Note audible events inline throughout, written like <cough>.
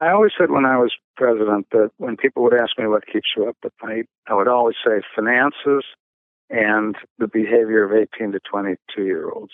I always said when I was president that when people would ask me what keeps you up at night, I would always say finances and the behavior of 18 to 22 year olds.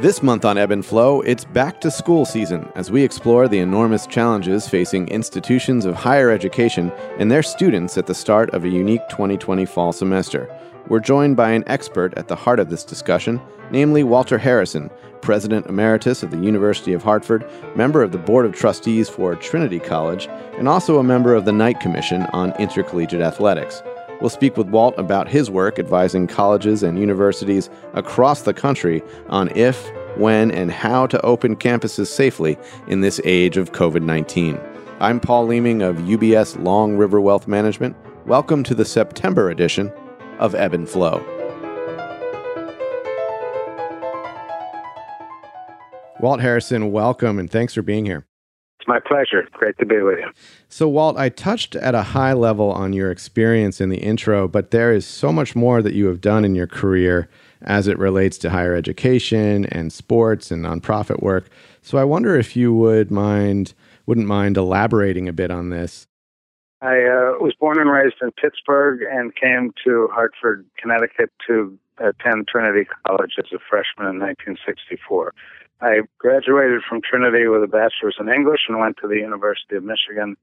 This month on Ebb and Flow, it's back to school season as we explore the enormous challenges facing institutions of higher education and their students at the start of a unique 2020 fall semester. We're joined by an expert at the heart of this discussion, namely Walter Harrison, President Emeritus of the University of Hartford, member of the Board of Trustees for Trinity College, and also a member of the Knight Commission on Intercollegiate Athletics. We'll speak with Walt about his work advising colleges and universities across the country on if, when, and how to open campuses safely in this age of COVID 19. I'm Paul Leeming of UBS Long River Wealth Management. Welcome to the September edition of Ebb and Flow. Walt Harrison, welcome and thanks for being here. It's my pleasure. Great to be with you. So, Walt, I touched at a high level on your experience in the intro, but there is so much more that you have done in your career as it relates to higher education and sports and nonprofit work. So, I wonder if you would mind, wouldn't mind elaborating a bit on this. I uh, was born and raised in Pittsburgh and came to Hartford, Connecticut to attend Trinity College as a freshman in 1964. I graduated from Trinity with a bachelor's in English and went to the University of Michigan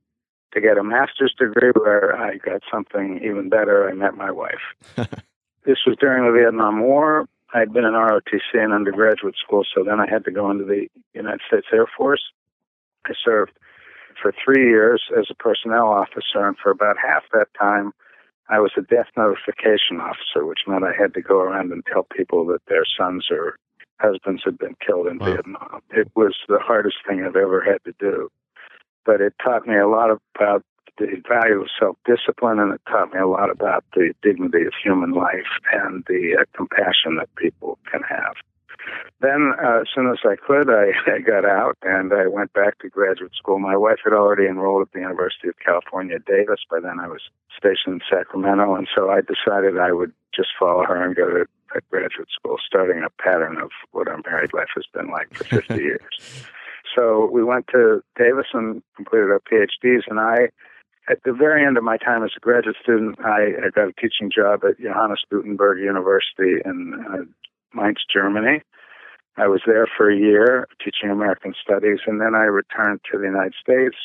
to get a master's degree where I got something even better. I met my wife. <laughs> this was during the Vietnam War. I'd been in ROTC in undergraduate school, so then I had to go into the United States Air Force. I served for three years as a personnel officer, and for about half that time, I was a death notification officer, which meant I had to go around and tell people that their sons or husbands had been killed in wow. Vietnam. It was the hardest thing I've ever had to do. But it taught me a lot about the value of self discipline, and it taught me a lot about the dignity of human life and the uh, compassion that people can have. Then, uh, as soon as I could, I, <laughs> I got out and I went back to graduate school. My wife had already enrolled at the University of California, Davis. By then, I was stationed in Sacramento, and so I decided I would just follow her and go to graduate school, starting a pattern of what our married life has been like for 50 <laughs> years. So we went to Davis and completed our PhDs, and I at the very end of my time as a graduate student, I, I got a teaching job at Johannes Gutenberg University in uh, Mainz, Germany. I was there for a year teaching American studies, and then I returned to the United States,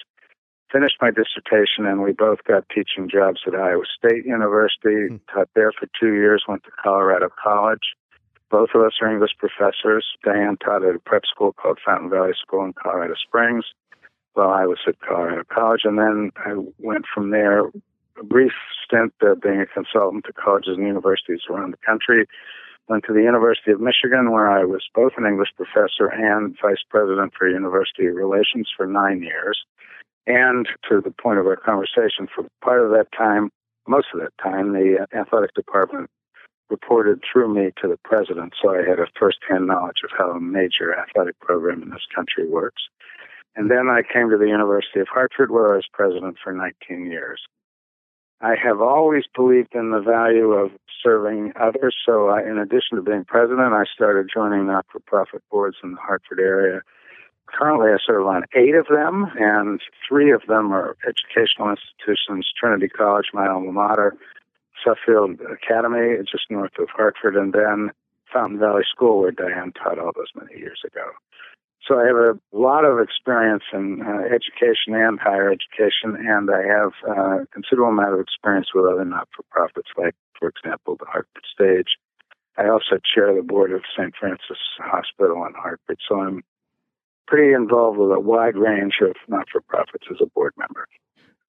finished my dissertation, and we both got teaching jobs at Iowa State University. Mm. Taught there for two years, went to Colorado College. Both of us are English professors. Diane taught at a prep school called Fountain Valley School in Colorado Springs while I was at Colorado College. And then I went from there, a brief stint uh, being a consultant to colleges and universities around the country went to the University of Michigan, where I was both an English professor and vice president for university relations for nine years. And to the point of our conversation, for part of that time, most of that time, the uh, athletic department reported through me to the president, so I had a first-hand knowledge of how a major athletic program in this country works. And then I came to the University of Hartford, where I was president for 19 years. I have always believed in the value of serving others. So, I, in addition to being president, I started joining not for profit boards in the Hartford area. Currently, I serve on eight of them, and three of them are educational institutions Trinity College, my alma mater, Suffield Academy, just north of Hartford, and then Fountain Valley School, where Diane taught all those many years ago. So I have a lot of experience in uh, education and higher education, and I have uh, a considerable amount of experience with other not-for-profits, like, for example, the Hartford Stage. I also chair the board of St. Francis Hospital in Hartford, so I'm pretty involved with a wide range of not-for-profits as a board member.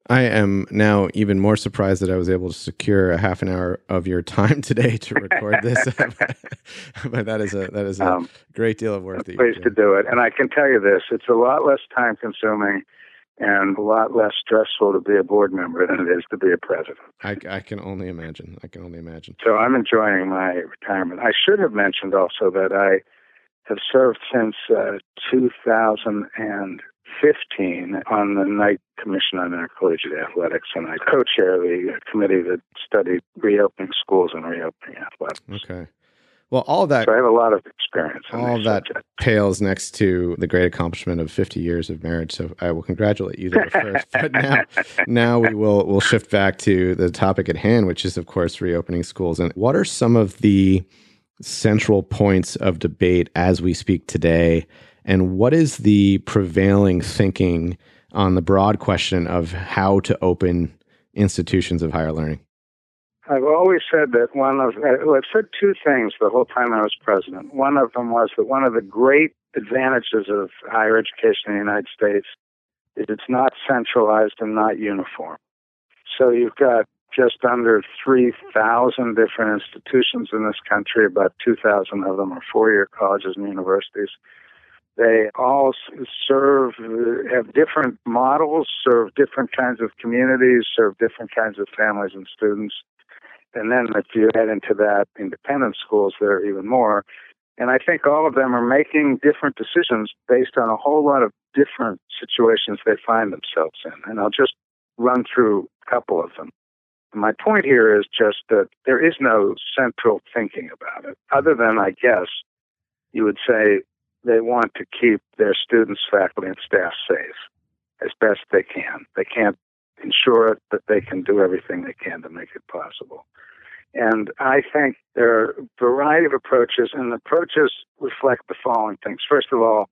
I am now even more surprised that I was able to secure a half an hour of your time <laughs> today to record this. <laughs> but that is a that is a um, great deal of work. That pleased to do it, and I can tell you this: it's a lot less time consuming and a lot less stressful to be a board member than it is to be a president. I, I can only imagine. I can only imagine. So I'm enjoying my retirement. I should have mentioned also that I have served since uh, 2000 and 15 on the Knight Commission on Intercollegiate Athletics, and I co-chair the committee that studied reopening schools and reopening athletics. Okay. Well, all that. So I have a lot of experience. all that subject. pales next to the great accomplishment of 50 years of marriage. So I will congratulate you there first. but now, <laughs> now we will we'll shift back to the topic at hand, which is, of course, reopening schools. And what are some of the central points of debate as we speak today? And what is the prevailing thinking on the broad question of how to open institutions of higher learning? I've always said that one of, well, I've said two things the whole time I was president. One of them was that one of the great advantages of higher education in the United States is it's not centralized and not uniform. So you've got just under 3,000 different institutions in this country, about 2,000 of them are four year colleges and universities. They all serve, uh, have different models, serve different kinds of communities, serve different kinds of families and students. And then if you head into that independent schools, there are even more. And I think all of them are making different decisions based on a whole lot of different situations they find themselves in. And I'll just run through a couple of them. My point here is just that there is no central thinking about it, other than, I guess, you would say they want to keep their students, faculty, and staff safe as best they can. They can't ensure it, but they can do everything they can to make it possible. And I think there are a variety of approaches, and the approaches reflect the following things. First of all,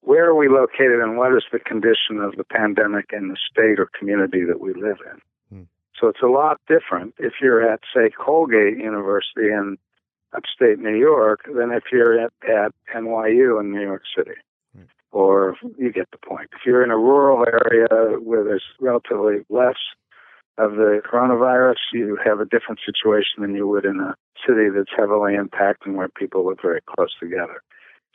where are we located and what is the condition of the pandemic in the state or community that we live in? Hmm. So it's a lot different if you're at, say, Colgate University in upstate New York than if you're at, at NYU in New York City. Hmm. Or you get the point. If you're in a rural area where there's relatively less of the coronavirus, you have a different situation than you would in a city that's heavily impacted and where people live very close together.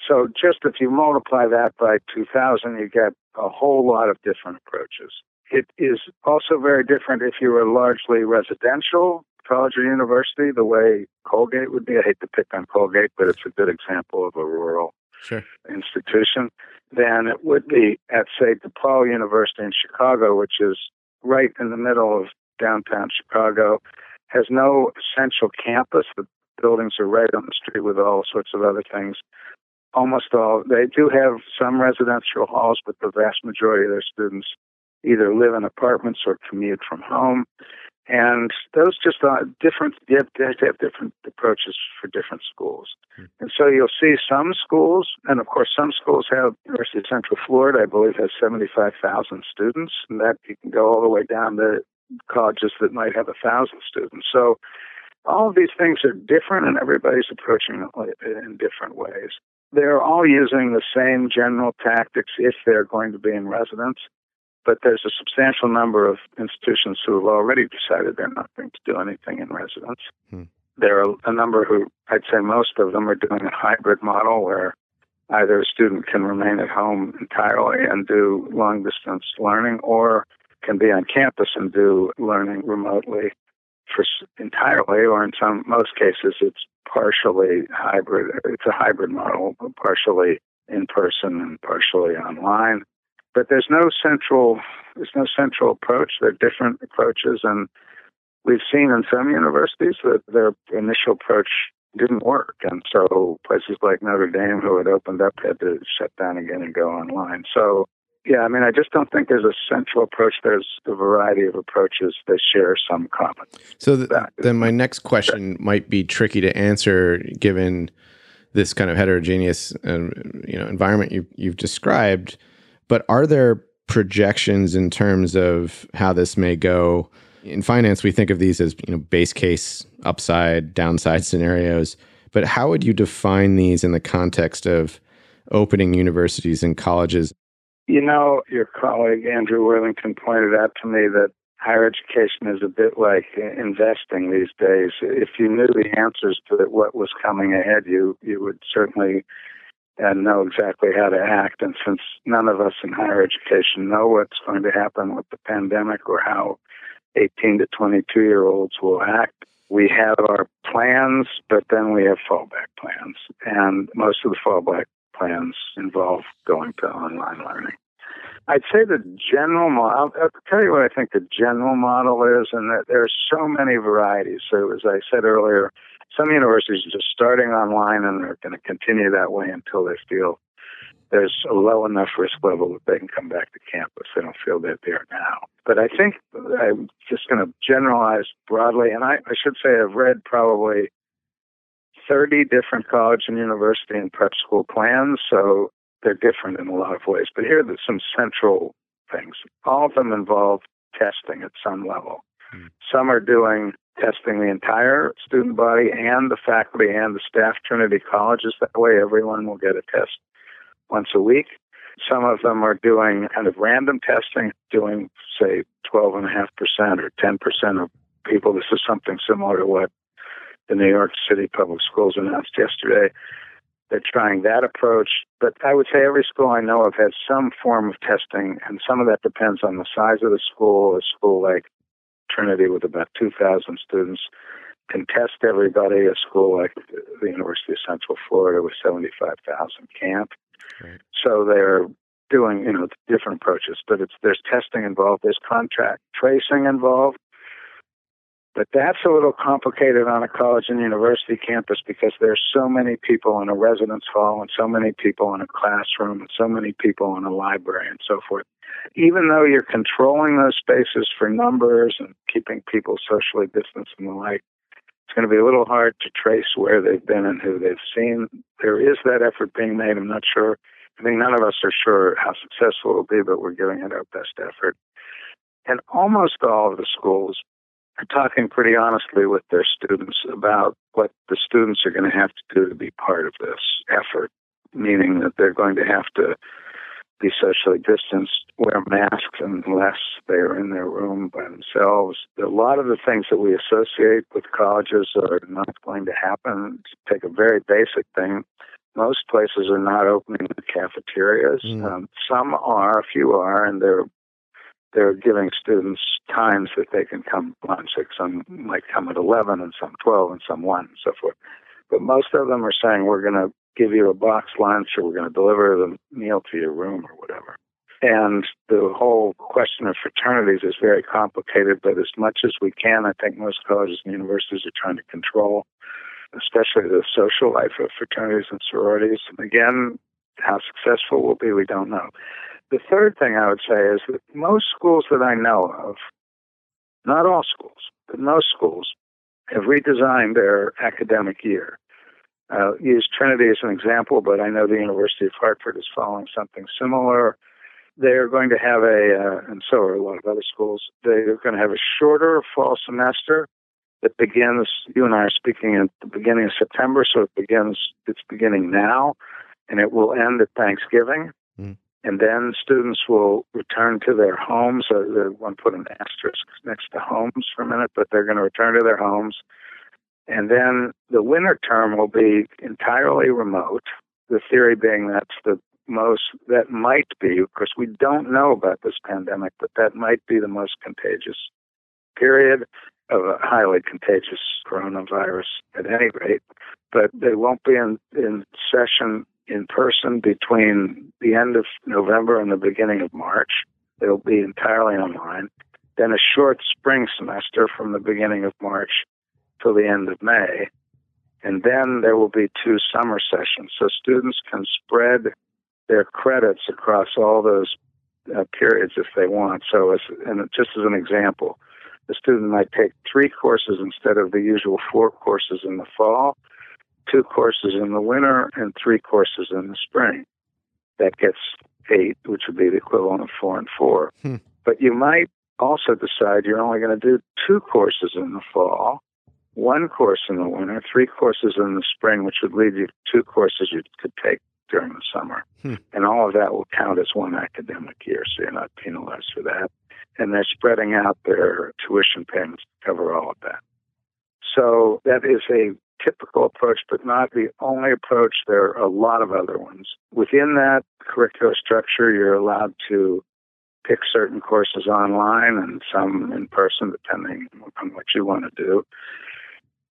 So just if you multiply that by 2,000, you get a whole lot of different approaches. It is also very different if you are largely residential college or university, the way Colgate would be. I hate to pick on Colgate, but it's a good example of a rural sure. institution. Than it would be at, say, DePaul University in Chicago, which is right in the middle of downtown Chicago, has no central campus. The buildings are right on the street with all sorts of other things. Almost all, they do have some residential halls, but the vast majority of their students either live in apartments or commute from home. And those just are different, they have, they have different approaches for different schools. Hmm. And so you'll see some schools, and of course, some schools have, University of Central Florida, I believe, has 75,000 students, and that you can go all the way down to colleges that might have 1,000 students. So all of these things are different, and everybody's approaching it in different ways. They're all using the same general tactics if they're going to be in residence but there's a substantial number of institutions who have already decided they're not going to do anything in residence. Hmm. There are a number who, I'd say most of them, are doing a hybrid model where either a student can remain at home entirely and do long distance learning or can be on campus and do learning remotely for entirely or in some most cases it's partially hybrid it's a hybrid model partially in person and partially online but there's no central there's no central approach. There are different approaches, and we've seen in some universities that their initial approach didn't work, and so places like Notre Dame, who had opened up, had to shut down again and go online. So. Yeah, I mean, I just don't think there's a central approach. There's a variety of approaches that share some common. So th- then, my next question might be tricky to answer, given this kind of heterogeneous, uh, you know, environment you, you've described. But are there projections in terms of how this may go? In finance, we think of these as you know base case, upside, downside scenarios. But how would you define these in the context of opening universities and colleges? You know, your colleague Andrew Worthington pointed out to me that higher education is a bit like investing these days. If you knew the answers to what was coming ahead, you you would certainly and know exactly how to act. And since none of us in higher education know what's going to happen with the pandemic or how 18 to 22 year olds will act, we have our plans, but then we have fallback plans. And most of the fallback plans involve going to online learning. I'd say the general model, I'll, I'll tell you what I think the general model is, and that there are so many varieties. So, as I said earlier, Some universities are just starting online and they're going to continue that way until they feel there's a low enough risk level that they can come back to campus. They don't feel that they're there now. But I think I'm just going to generalize broadly, and I, I should say I've read probably 30 different college and university and prep school plans, so they're different in a lot of ways. But here are some central things. All of them involve testing at some level. Some are doing testing the entire student body and the faculty and the staff. Trinity colleges that way everyone will get a test once a week. Some of them are doing kind of random testing, doing, say, 12.5% or 10% of people. This is something similar to what the New York City Public Schools announced yesterday. They're trying that approach, but I would say every school I know of has some form of testing, and some of that depends on the size of the school. A school like Trinity, with about 2,000 students, can test everybody. A school like the University of Central Florida with 75,000 can't. Right. So they're doing, you know, different approaches, but it's there's testing involved, there's contact tracing involved. But that's a little complicated on a college and university campus because there's so many people in a residence hall and so many people in a classroom and so many people in a library and so forth. Even though you're controlling those spaces for numbers and keeping people socially distanced and the like, it's going to be a little hard to trace where they've been and who they've seen. There is that effort being made. I'm not sure. I think none of us are sure how successful it will be, but we're giving it our best effort. And almost all of the schools talking pretty honestly with their students about what the students are going to have to do to be part of this effort, meaning that they're going to have to be socially distanced, wear masks unless they are in their room by themselves. A lot of the things that we associate with colleges are not going to happen. To take a very basic thing, most places are not opening the cafeterias. Mm. Um, some are, a few are, and they're they're giving students times that they can come lunch. Like some might come at eleven, and some twelve, and some one, and so forth. But most of them are saying we're going to give you a box lunch or we're going to deliver the meal to your room or whatever. And the whole question of fraternities is very complicated, but as much as we can, I think most colleges and universities are trying to control, especially the social life of fraternities and sororities. And again, how successful we'll be, we don't know. The third thing I would say is that most schools that I know of, not all schools, but most schools, have redesigned their academic year uh, use Trinity as an example, but I know the University of Hartford is following something similar. They're going to have a, uh, and so are a lot of other schools, they're going to have a shorter fall semester that begins, you and I are speaking at the beginning of September, so it begins, it's beginning now, and it will end at Thanksgiving. And then students will return to their homes. Uh, I want to put an asterisk next to homes for a minute, but they're going to return to their homes and then the winter term will be entirely remote. The theory being that's the most, that might be, because we don't know about this pandemic, but that might be the most contagious period of a highly contagious coronavirus at any rate. But they won't be in, in session in person between the end of November and the beginning of March. They'll be entirely online. Then a short spring semester from the beginning of March till the end of May. And then there will be two summer sessions. So students can spread their credits across all those uh, periods if they want. So, as, and just as an example, the student might take three courses instead of the usual four courses in the fall, two courses in the winter, and three courses in the spring. That gets eight, which would be the equivalent of four and four. Hmm. But you might also decide you're only going to do two courses in the fall one course in the winter, three courses in the spring, which would leave you two courses you could take during the summer. Hmm. And all of that will count as one academic year, so you're not penalized for that. And they're spreading out their tuition payments to cover all of that. So that is a typical approach, but not the only approach. There are a lot of other ones. Within that curricular structure, you're allowed to pick certain courses online and some in person, depending on what you want to do.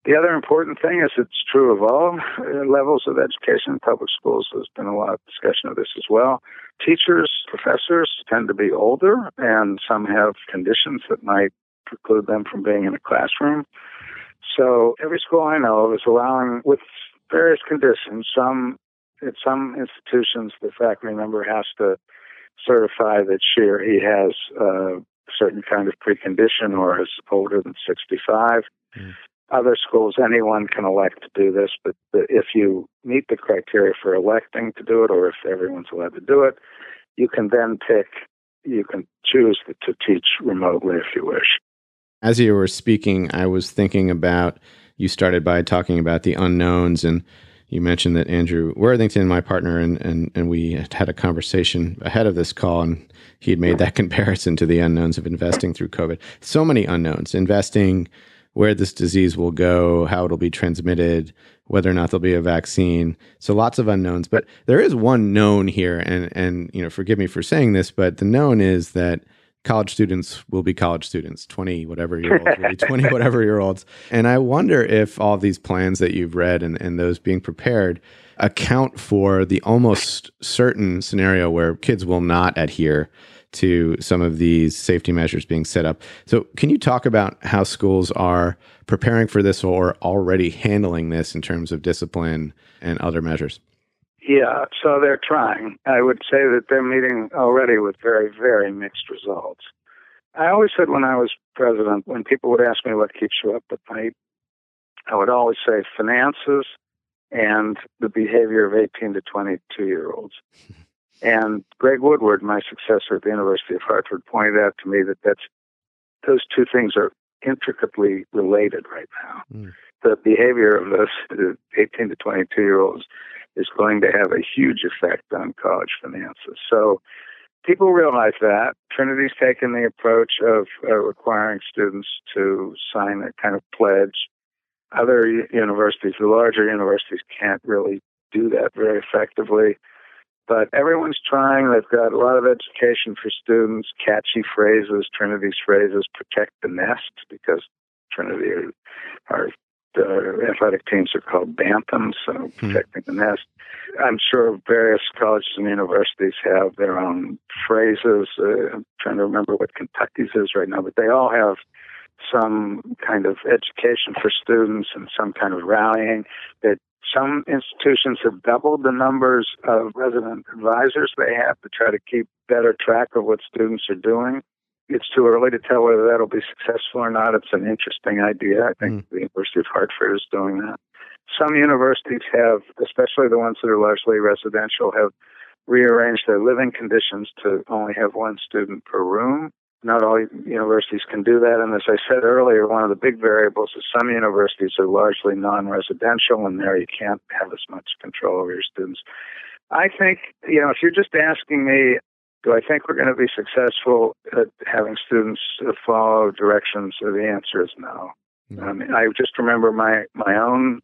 The other important thing is it's true of all uh, levels of education in public schools. There's been a lot of discussion of this as well. Teachers, professors tend to be older, and some have conditions that might preclude them from being in a classroom. So every school I know is allowing, with various conditions, some at some institutions the faculty member has to certify that she or he has a certain kind of precondition or is older than 65. Mm. Other schools, anyone can elect to do this, but if you meet the criteria for electing to do it, or if everyone's allowed to do it, you can then pick, you can choose to teach remotely if you wish. As you were speaking, I was thinking about you started by talking about the unknowns and you mentioned that Andrew Worthington, my partner, and, and, and we had had a conversation ahead of this call, and he had made that <laughs> comparison to the unknowns of investing through COVID. So many unknowns investing, where this disease will go, how it'll be transmitted, whether or not there'll be a vaccine. So lots of unknowns, but there is one known here, and and you know, forgive me for saying this, but the known is that college students will be college students 20 whatever year olds will be 20 <laughs> whatever year olds. And i wonder if all these plans that you've read and, and those being prepared account for the almost certain scenario where kids will not adhere to some of these safety measures being set up. So can you talk about how schools are preparing for this or already handling this in terms of discipline and other measures yeah, so they're trying. I would say that they're meeting already with very, very mixed results. I always said when I was president, when people would ask me what keeps you up at night, I would always say finances and the behavior of 18 to 22 year olds. And Greg Woodward, my successor at the University of Hartford, pointed out to me that that's those two things are intricately related right now. Mm. The behavior of those 18 to 22 year olds is going to have a huge effect on college finances. So people realize that. Trinity's taken the approach of uh, requiring students to sign a kind of pledge. Other universities, the larger universities, can't really do that very effectively. But everyone's trying. They've got a lot of education for students, catchy phrases, Trinity's phrases, protect the nest, because Trinity are, are the athletic teams are called bantams, so hmm. protecting the nest. I'm sure various colleges and universities have their own phrases. Uh, I'm trying to remember what Kentucky's is right now, but they all have some kind of education for students and some kind of rallying. That some institutions have doubled the numbers of resident advisors they have to try to keep better track of what students are doing it's too early to tell whether that'll be successful or not. It's an interesting idea. I think mm. the University of Hartford is doing that. Some universities have, especially the ones that are largely residential, have rearranged their living conditions to only have one student per room. Not all universities can do that. And as I said earlier, one of the big variables is some universities are largely non residential, and there you can't have as much control over your students. I think, you know, if you're just asking me, do I think we're going to be successful at having students follow directions? So the answer is no. no. I mean, I just remember my my own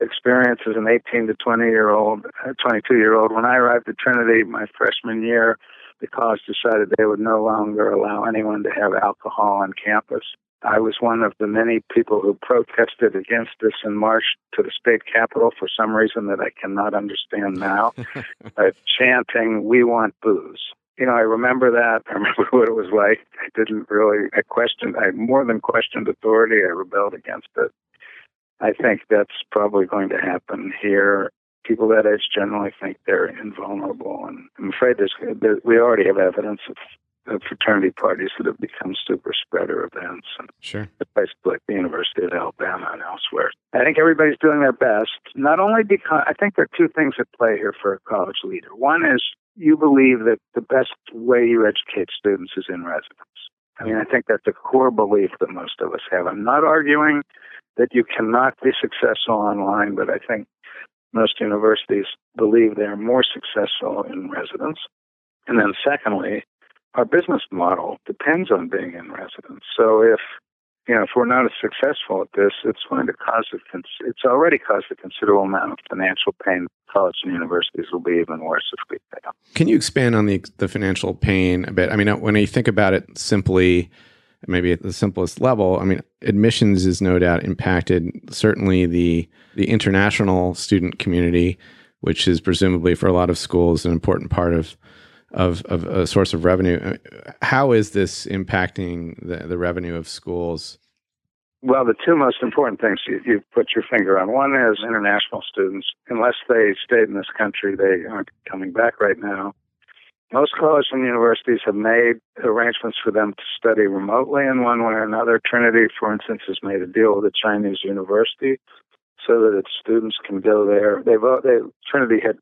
experience as an 18 to 20 year old, uh, 22 year old. When I arrived at Trinity my freshman year, the college decided they would no longer allow anyone to have alcohol on campus. I was one of the many people who protested against this and marched to the state capitol for some reason that I cannot understand now, <laughs> uh, chanting, We want booze you know, I remember that. I remember <laughs> what it was like. I didn't really, I questioned, I more than questioned authority. I rebelled against it. I think that's probably going to happen here. People that age generally think they're invulnerable, and I'm afraid there's, there, we already have evidence of, of fraternity parties that have become super spreader events. And sure. Places like the University of Alabama and elsewhere. I think everybody's doing their best. Not only because I think there are two things at play here for a college leader. One is you believe that the best way you educate students is in residence. I mean, I think that's a core belief that most of us have. I'm not arguing that you cannot be successful online, but I think most universities believe they're more successful in residence. And then, secondly, our business model depends on being in residence. So if you know, if we're not as successful at this, it's going to cause a, it's already caused a considerable amount of financial pain. College and universities will be even worse if we fail. Can you expand on the the financial pain a bit? I mean, when you think about it simply, maybe at the simplest level, I mean, admissions is no doubt impacted. Certainly, the the international student community, which is presumably for a lot of schools an important part of of, of a source of revenue. Uh, how is this impacting the, the revenue of schools? Well, the two most important things you, you put your finger on. One is international students. Unless they stayed in this country, they aren't coming back right now. Most colleges and universities have made arrangements for them to study remotely in one way or another. Trinity, for instance, has made a deal with a Chinese university so that its students can go there. They've uh, they, Trinity had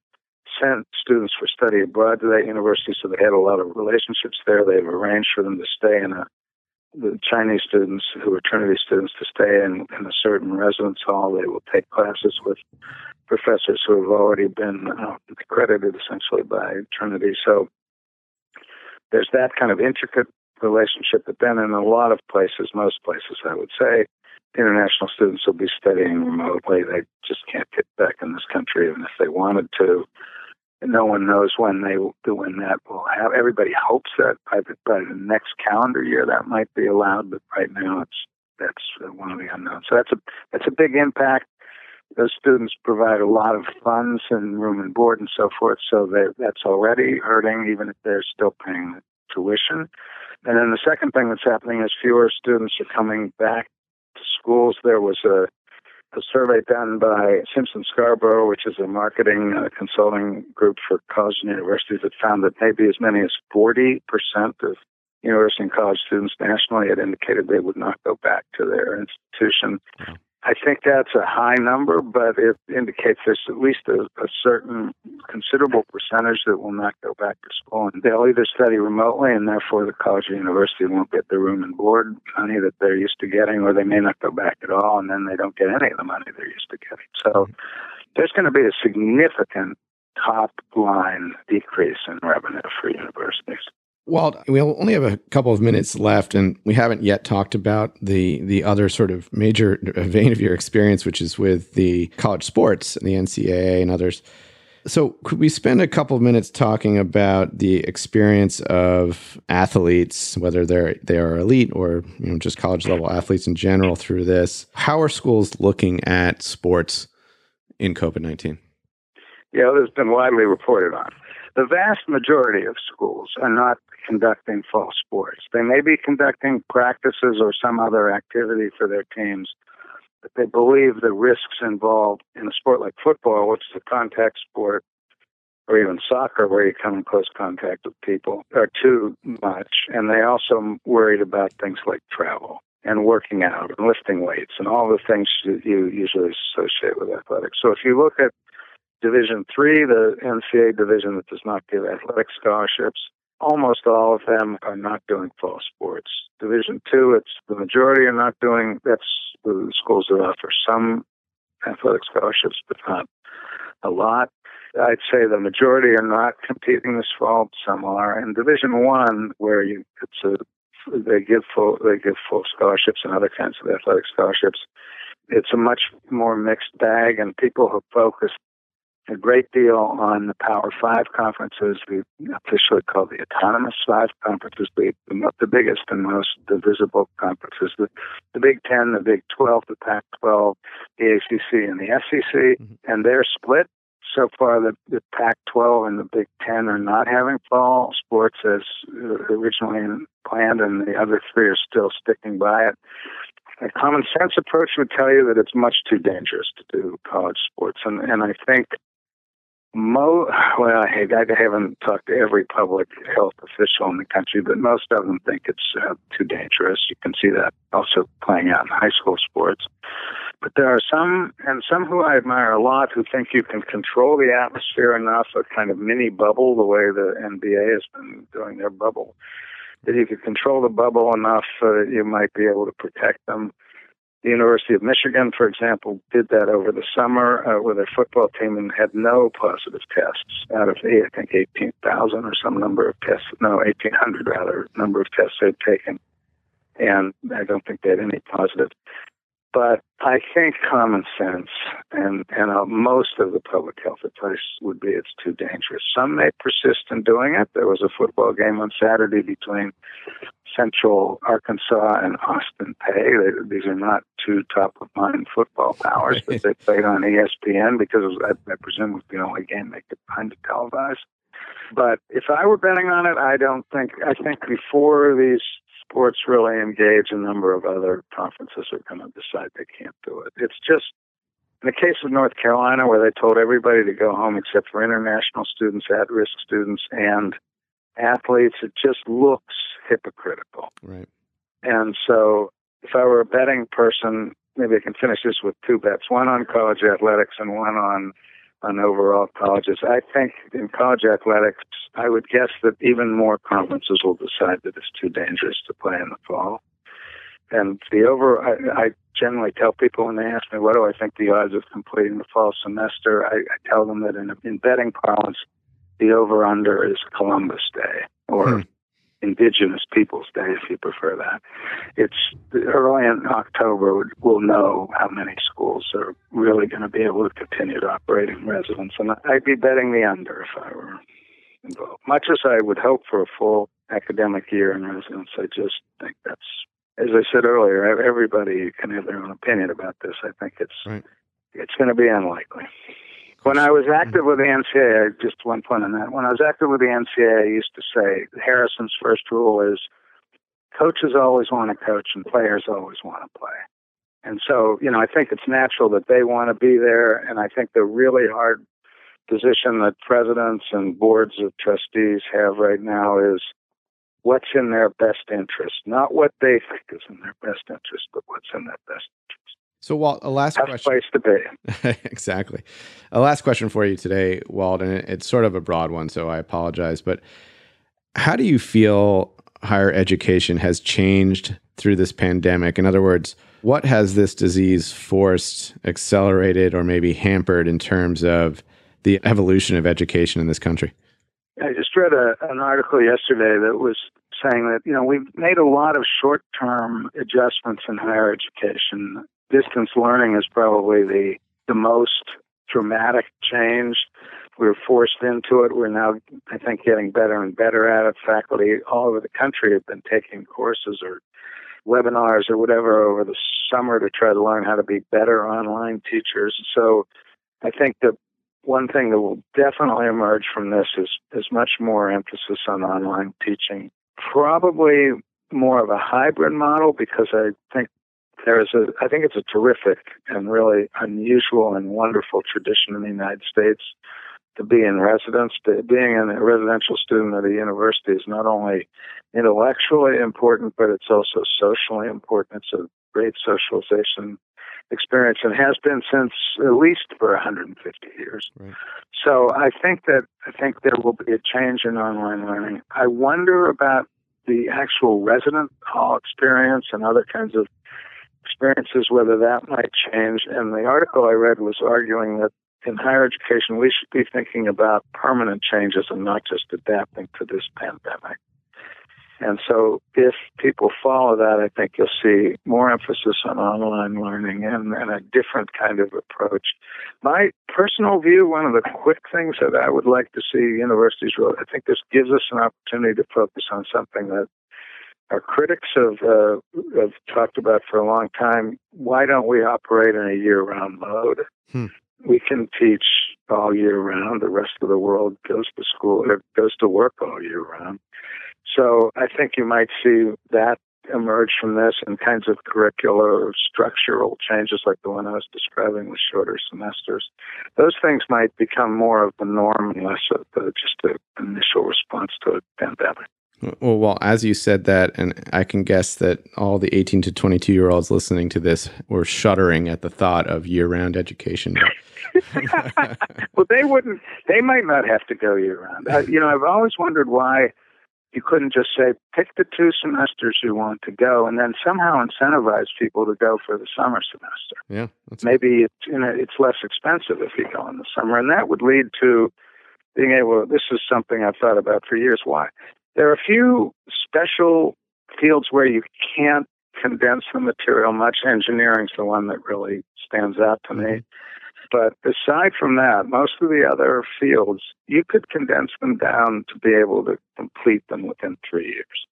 sent students for study abroad to that university, so they had a lot of relationships there. They've arranged for them to stay in a the Chinese students who are Trinity students to stay in, in a certain residence hall. They will take classes with professors who have already been uh, accredited essentially by Trinity. So there's that kind of intricate relationship. But then in a lot of places, most places, I would say, international students will be studying remotely. They just can't get back in this country, even if they wanted to no one knows when they when that will have. Everybody hopes that by the, by the next calendar year that might be allowed, but right now it's that's one of the unknowns. So that's a that's a big impact. Those students provide a lot of funds and room and board and so forth, so that that's already hurting, even if they're still paying the tuition. And then the second thing that's happening is fewer students are coming back to schools. There was a a survey done by Simpson Scarborough, which is a marketing uh, consulting group for colleges and universities, that found that maybe as many as 40% of university and college students nationally had indicated they would not go back to their institution. I think that's a high number, but it indicates there's at least a, a, certain considerable percentage that will not go back to school. And they'll either study remotely, and therefore the college or university won't get the room and board money that they're used to getting, or they may not go back at all, and then they don't get any of the money they're used to getting. So mm-hmm. there's going to be a significant top line decrease in revenue for universities. Walt, we only have a couple of minutes left, and we haven't yet talked about the the other sort of major <laughs> vein of your experience, which is with the college sports, and the NCAA, and others. So, could we spend a couple of minutes talking about the experience of athletes, whether they're they are elite or you know just college level athletes in general, through this? How are schools looking at sports in COVID nineteen? Yeah, there's been widely reported on. The vast majority of schools are not conducting fall sports. They may be conducting practices or some other activity for their teams, but they believe the risks involved in a sport like football, which is a contact sport, or even soccer, where you come in close contact with people, are too much. And they also worried about things like travel and working out and lifting weights and all the things that you usually associate with athletics. So if you look at Division Three, the NCAA division that does not give athletic scholarships, almost all of them are not doing fall sports. Division two, it's the majority are not doing. That's the schools that offer some athletic scholarships, but not a lot. I'd say the majority are not competing this fall. Some are. In Division One, where you it's a they give full they give full scholarships and other kinds of athletic scholarships. It's a much more mixed bag, and people have focused a great deal on the Power Five conferences, we officially call the Autonomous Five conferences, the, the biggest and most visible conferences, the, the Big Ten, the Big 12, the Pac 12, the ACC, and the SEC, mm-hmm. and they're split. So far, the, the Pac 12 and the Big Ten are not having fall sports as originally planned, and the other three are still sticking by it a common sense approach would tell you that it's much too dangerous to do college sports. And, and I think Mo, well, I, I haven't talked to every public health official in the country, but most of them think it's uh, too dangerous. You can see that also playing out in high school sports. But there are some, and some who I admire a lot, who think you can control the atmosphere enough, a kind of mini bubble, the way the NBA has been doing their bubble, that you could control the bubble enough so that you might be able to protect them the University of Michigan, for example, did that over the summer uh, with their football team and had no positive tests out of, I think, 18,000 or some number of tests. No, 1,800 rather, number of tests they'd taken. And I don't think they had any positive. But I think common sense and, and uh, most of the public health advice would be it's too dangerous. Some may persist in doing it. There was a football game on Saturday between Central Arkansas and Austin Peay. They, these are not two top of mind football powers, but they played on ESPN because was, I, I presume was the only game they could find to televise. But if I were betting on it, I don't think. I think before these sports really engage, a number of other conferences are going to decide they can't do it. It's just in the case of North Carolina, where they told everybody to go home except for international students, at risk students, and athletes, it just looks hypocritical. Right. And so, if I were a betting person, maybe I can finish this with two bets one on college athletics and one on on overall colleges. I think in college athletics, I would guess that even more conferences will decide that it's too dangerous to play in the fall. And the over, I, I generally tell people when they ask me, what do I think the odds of completing the fall semester? I, I tell them that in, in betting parlance, the over under is Columbus Day or hmm. Indigenous Peoples Day, if you prefer that. It's early in October, we'll know how many schools are really going to be able to continue to operate in residence. And I'd be betting the under if I were involved. Much as I would hope for a full academic year in residence, I just think that's as I said earlier, everybody can have their own opinion about this. I think it's right. it's going to be unlikely. When I was active with the NCAA, just one point on that. When I was active with the NCAA, I used to say Harrison's first rule is coaches always want to coach and players always want to play. And so, you know, I think it's natural that they want to be there. And I think the really hard position that presidents and boards of trustees have right now is what's in their best interest, not what they think is in their best interest, but what's in their best interest. So, Walt, a last That's question. place to be. <laughs> exactly. A last question for you today, Walt, and it's sort of a broad one, so I apologize. But how do you feel higher education has changed through this pandemic? In other words, what has this disease forced, accelerated, or maybe hampered in terms of the evolution of education in this country? I just read a, an article yesterday that was saying that you know we've made a lot of short-term adjustments in higher education. Distance learning is probably the the most dramatic change. We were forced into it. We're now, I think, getting better and better at it. Faculty all over the country have been taking courses or webinars or whatever over the summer to try to learn how to be better online teachers. So I think the one thing that will definitely emerge from this is is much more emphasis on online teaching. Probably more of a hybrid model because I think there is a I think it's a terrific and really unusual and wonderful tradition in the United States to be in residence. Being a residential student at a university is not only intellectually important, but it's also socially important. It's a great socialization experience and has been since at least for 150 years. Right. So I think that I think there will be a change in online learning. I wonder about the actual resident hall experience and other kinds of experiences, whether that might change. And the article I read was arguing that in higher education, we should be thinking about permanent changes and not just adapting to this pandemic. And so, if people follow that, I think you'll see more emphasis on online learning and, and, a different kind of approach. My personal view, one of the quick things that I would like to see universities really, I think this gives us an opportunity to focus on something that our critics have, uh, have talked about for a long time. Why don't we operate in a year round mode? Hmm. We can teach all year round. The rest of the world goes to school, goes to work all year round. So I think you might see that emerge from this and kinds of curricular structural changes like the one I was describing with shorter semesters. Those things might become more of the norm and less of the, just the initial response to a pandemic. Well, well, as you said that, and I can guess that all the 18 to 22 year olds listening to this were shuddering at the thought of year round education. <laughs> <laughs> well, they wouldn't, they might not have to go year round. Uh, you know, I've always wondered why you couldn't just say pick the two semesters you want to go and then somehow incentivize people to go for the summer semester. Yeah, maybe it's you know it's less expensive if you go in the summer, and that would lead to being able. This is something I've thought about for years. Why there are a few special fields where you can't condense the material much. Engineering's the one that really stands out to me. But aside from that, most of the other fields, you could condense them down to be able to complete them within three years.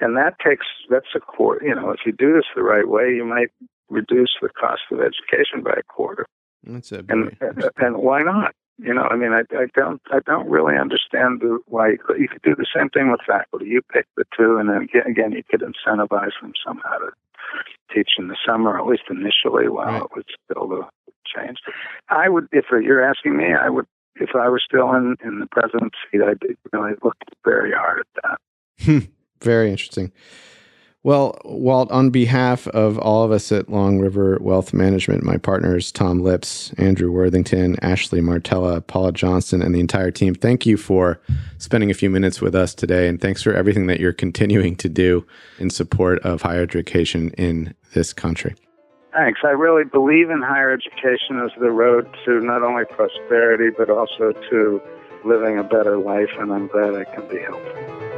And that takes, that's a quarter, you know, if you do this the right way, you might reduce the cost of education by a quarter. That's a and, and why not? You know, I mean, I, I don't, I don't really understand the, why you could, you could do the same thing with faculty. You pick the two, and then again, you could incentivize them somehow to teach in the summer, at least initially, while right. it was still the change. I would, if you're asking me, I would, if I were still in in the president's seat, I'd really look very hard at that. Hmm. very interesting. Well, Walt, on behalf of all of us at Long River Wealth Management, my partners, Tom Lips, Andrew Worthington, Ashley Martella, Paula Johnson, and the entire team, thank you for spending a few minutes with us today. And thanks for everything that you're continuing to do in support of higher education in this country. Thanks. I really believe in higher education as the road to not only prosperity, but also to living a better life, and I'm glad I can be helpful.